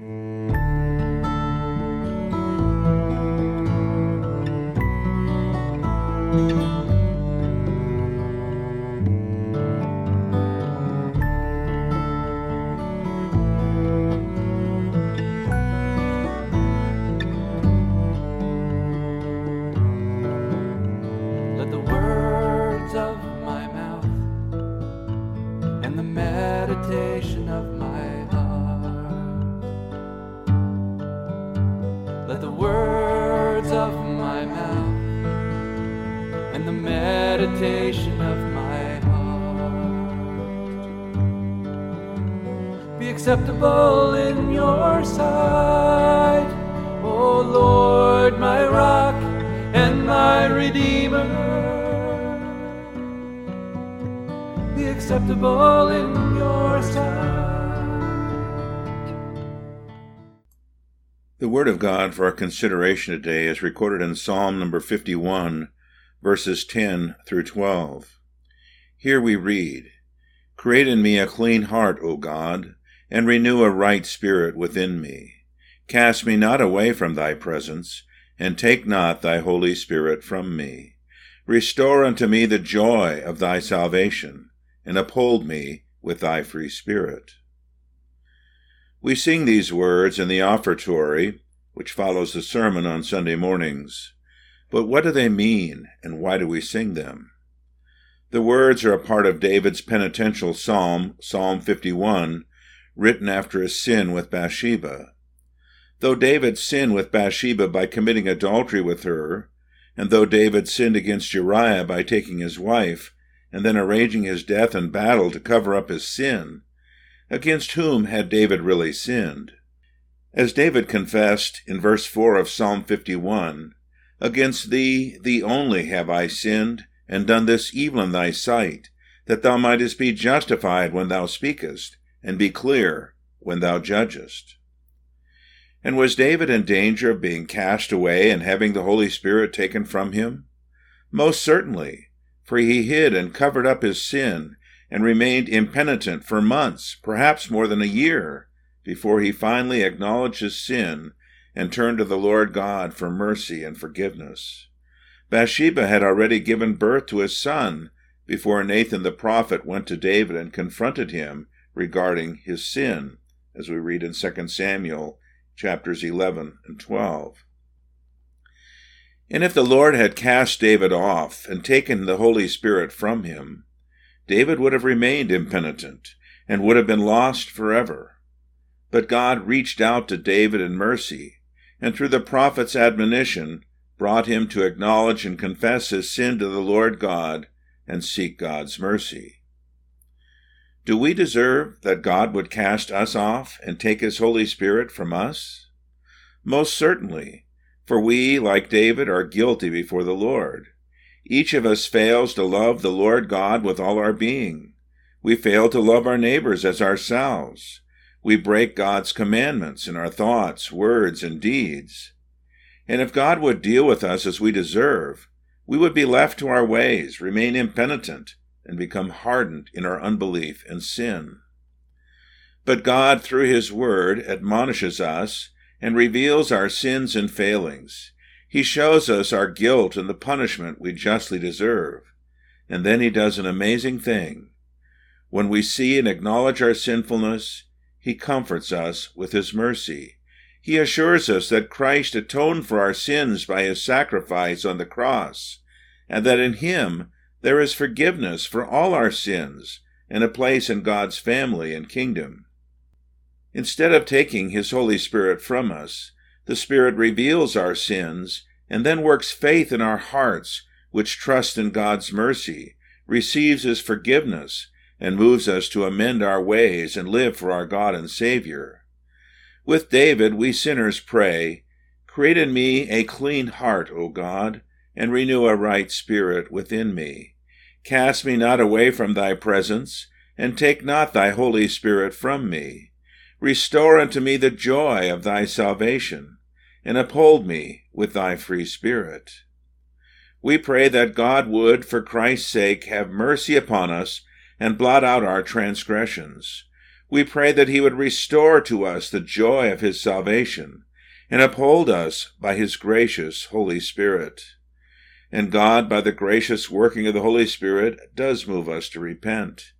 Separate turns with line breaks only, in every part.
Let the words of my mouth and the meditation of my meditation of my heart be acceptable in your sight, O Lord, my rock and my redeemer. Be acceptable in your sight.
The Word of God for our consideration today is recorded in Psalm number 51, verses 10 through 12. Here we read, Create in me a clean heart, O God, and renew a right spirit within me. Cast me not away from thy presence, and take not thy Holy Spirit from me. Restore unto me the joy of thy salvation, and uphold me with thy free spirit. We sing these words in the offertory, which follows the sermon on Sunday mornings. But what do they mean, and why do we sing them? The words are a part of David's penitential psalm, Psalm 51, written after his sin with Bathsheba. Though David sinned with Bathsheba by committing adultery with her, and though David sinned against Uriah by taking his wife, and then arranging his death in battle to cover up his sin, against whom had David really sinned? As David confessed in verse 4 of Psalm 51, Against thee, thee only, have I sinned, and done this evil in thy sight, that thou mightest be justified when thou speakest, and be clear when thou judgest. And was David in danger of being cast away and having the Holy Spirit taken from him? Most certainly, for he hid and covered up his sin and remained impenitent for months, perhaps more than a year, before he finally acknowledged his sin and turned to the Lord God for mercy and forgiveness. Bathsheba had already given birth to a son before Nathan the prophet went to David and confronted him regarding his sin, as we read in 2 Samuel chapters 11 and 12. And if the Lord had cast David off and taken the Holy Spirit from him, David would have remained impenitent and would have been lost forever. But God reached out to David in mercy, and through the prophet's admonition, brought him to acknowledge and confess his sin to the Lord God and seek God's mercy. Do we deserve that God would cast us off and take his Holy Spirit from us? Most certainly, for we, like David, are guilty before the Lord. Each of us fails to love the Lord God with all our being. We fail to love our neighbors as ourselves. We break God's commandments in our thoughts, words, and deeds. And if God would deal with us as we deserve, we would be left to our ways, remain impenitent, and become hardened in our unbelief and sin. But God, through His Word, admonishes us and reveals our sins and failings. He shows us our guilt and the punishment we justly deserve. And then He does an amazing thing. When we see and acknowledge our sinfulness, He comforts us with His mercy. He assures us that Christ atoned for our sins by His sacrifice on the cross, and that in Him there is forgiveness for all our sins and a place in God's family and kingdom. Instead of taking His Holy Spirit from us, the Spirit reveals our sins and then works faith in our hearts, which trust in God's mercy, receives His forgiveness, and moves us to amend our ways and live for our God and Savior. With David, we sinners pray, Create in me a clean heart, O God, and renew a right spirit within me. Cast me not away from thy presence, and take not thy Holy Spirit from me. Restore unto me the joy of thy salvation, and uphold me with thy free spirit. We pray that God would, for Christ's sake, have mercy upon us and blot out our transgressions. We pray that he would restore to us the joy of his salvation and uphold us by his gracious Holy Spirit. And God, by the gracious working of the Holy Spirit, does move us to repent.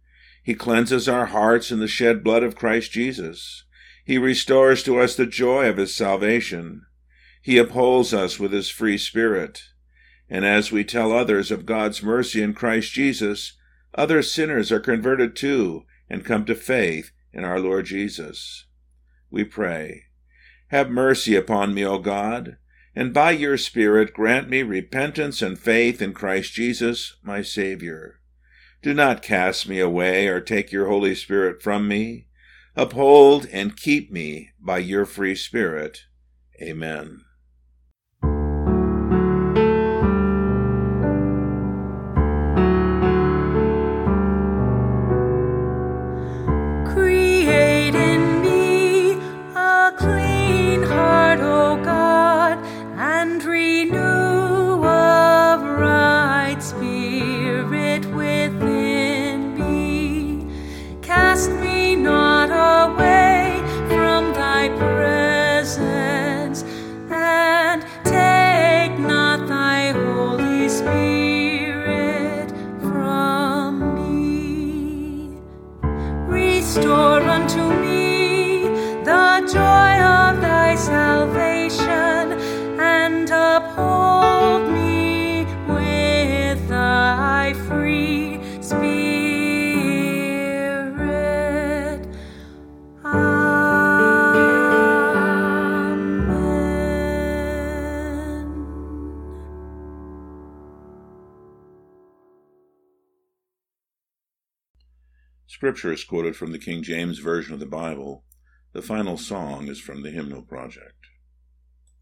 He cleanses our hearts in the shed blood of Christ Jesus. He restores to us the joy of his salvation. He upholds us with his free spirit. And as we tell others of God's mercy in Christ Jesus, other sinners are converted too and come to faith in our Lord Jesus. We pray, Have mercy upon me, O God, and by your Spirit grant me repentance and faith in Christ Jesus, my Savior. Do not cast me away or take your Holy Spirit from me. Uphold and keep me by your free Spirit. Amen.
Restore unto me the joy of thy salvation
Scripture is quoted from the King James Version of the Bible. The final song is from the Hymnal Project.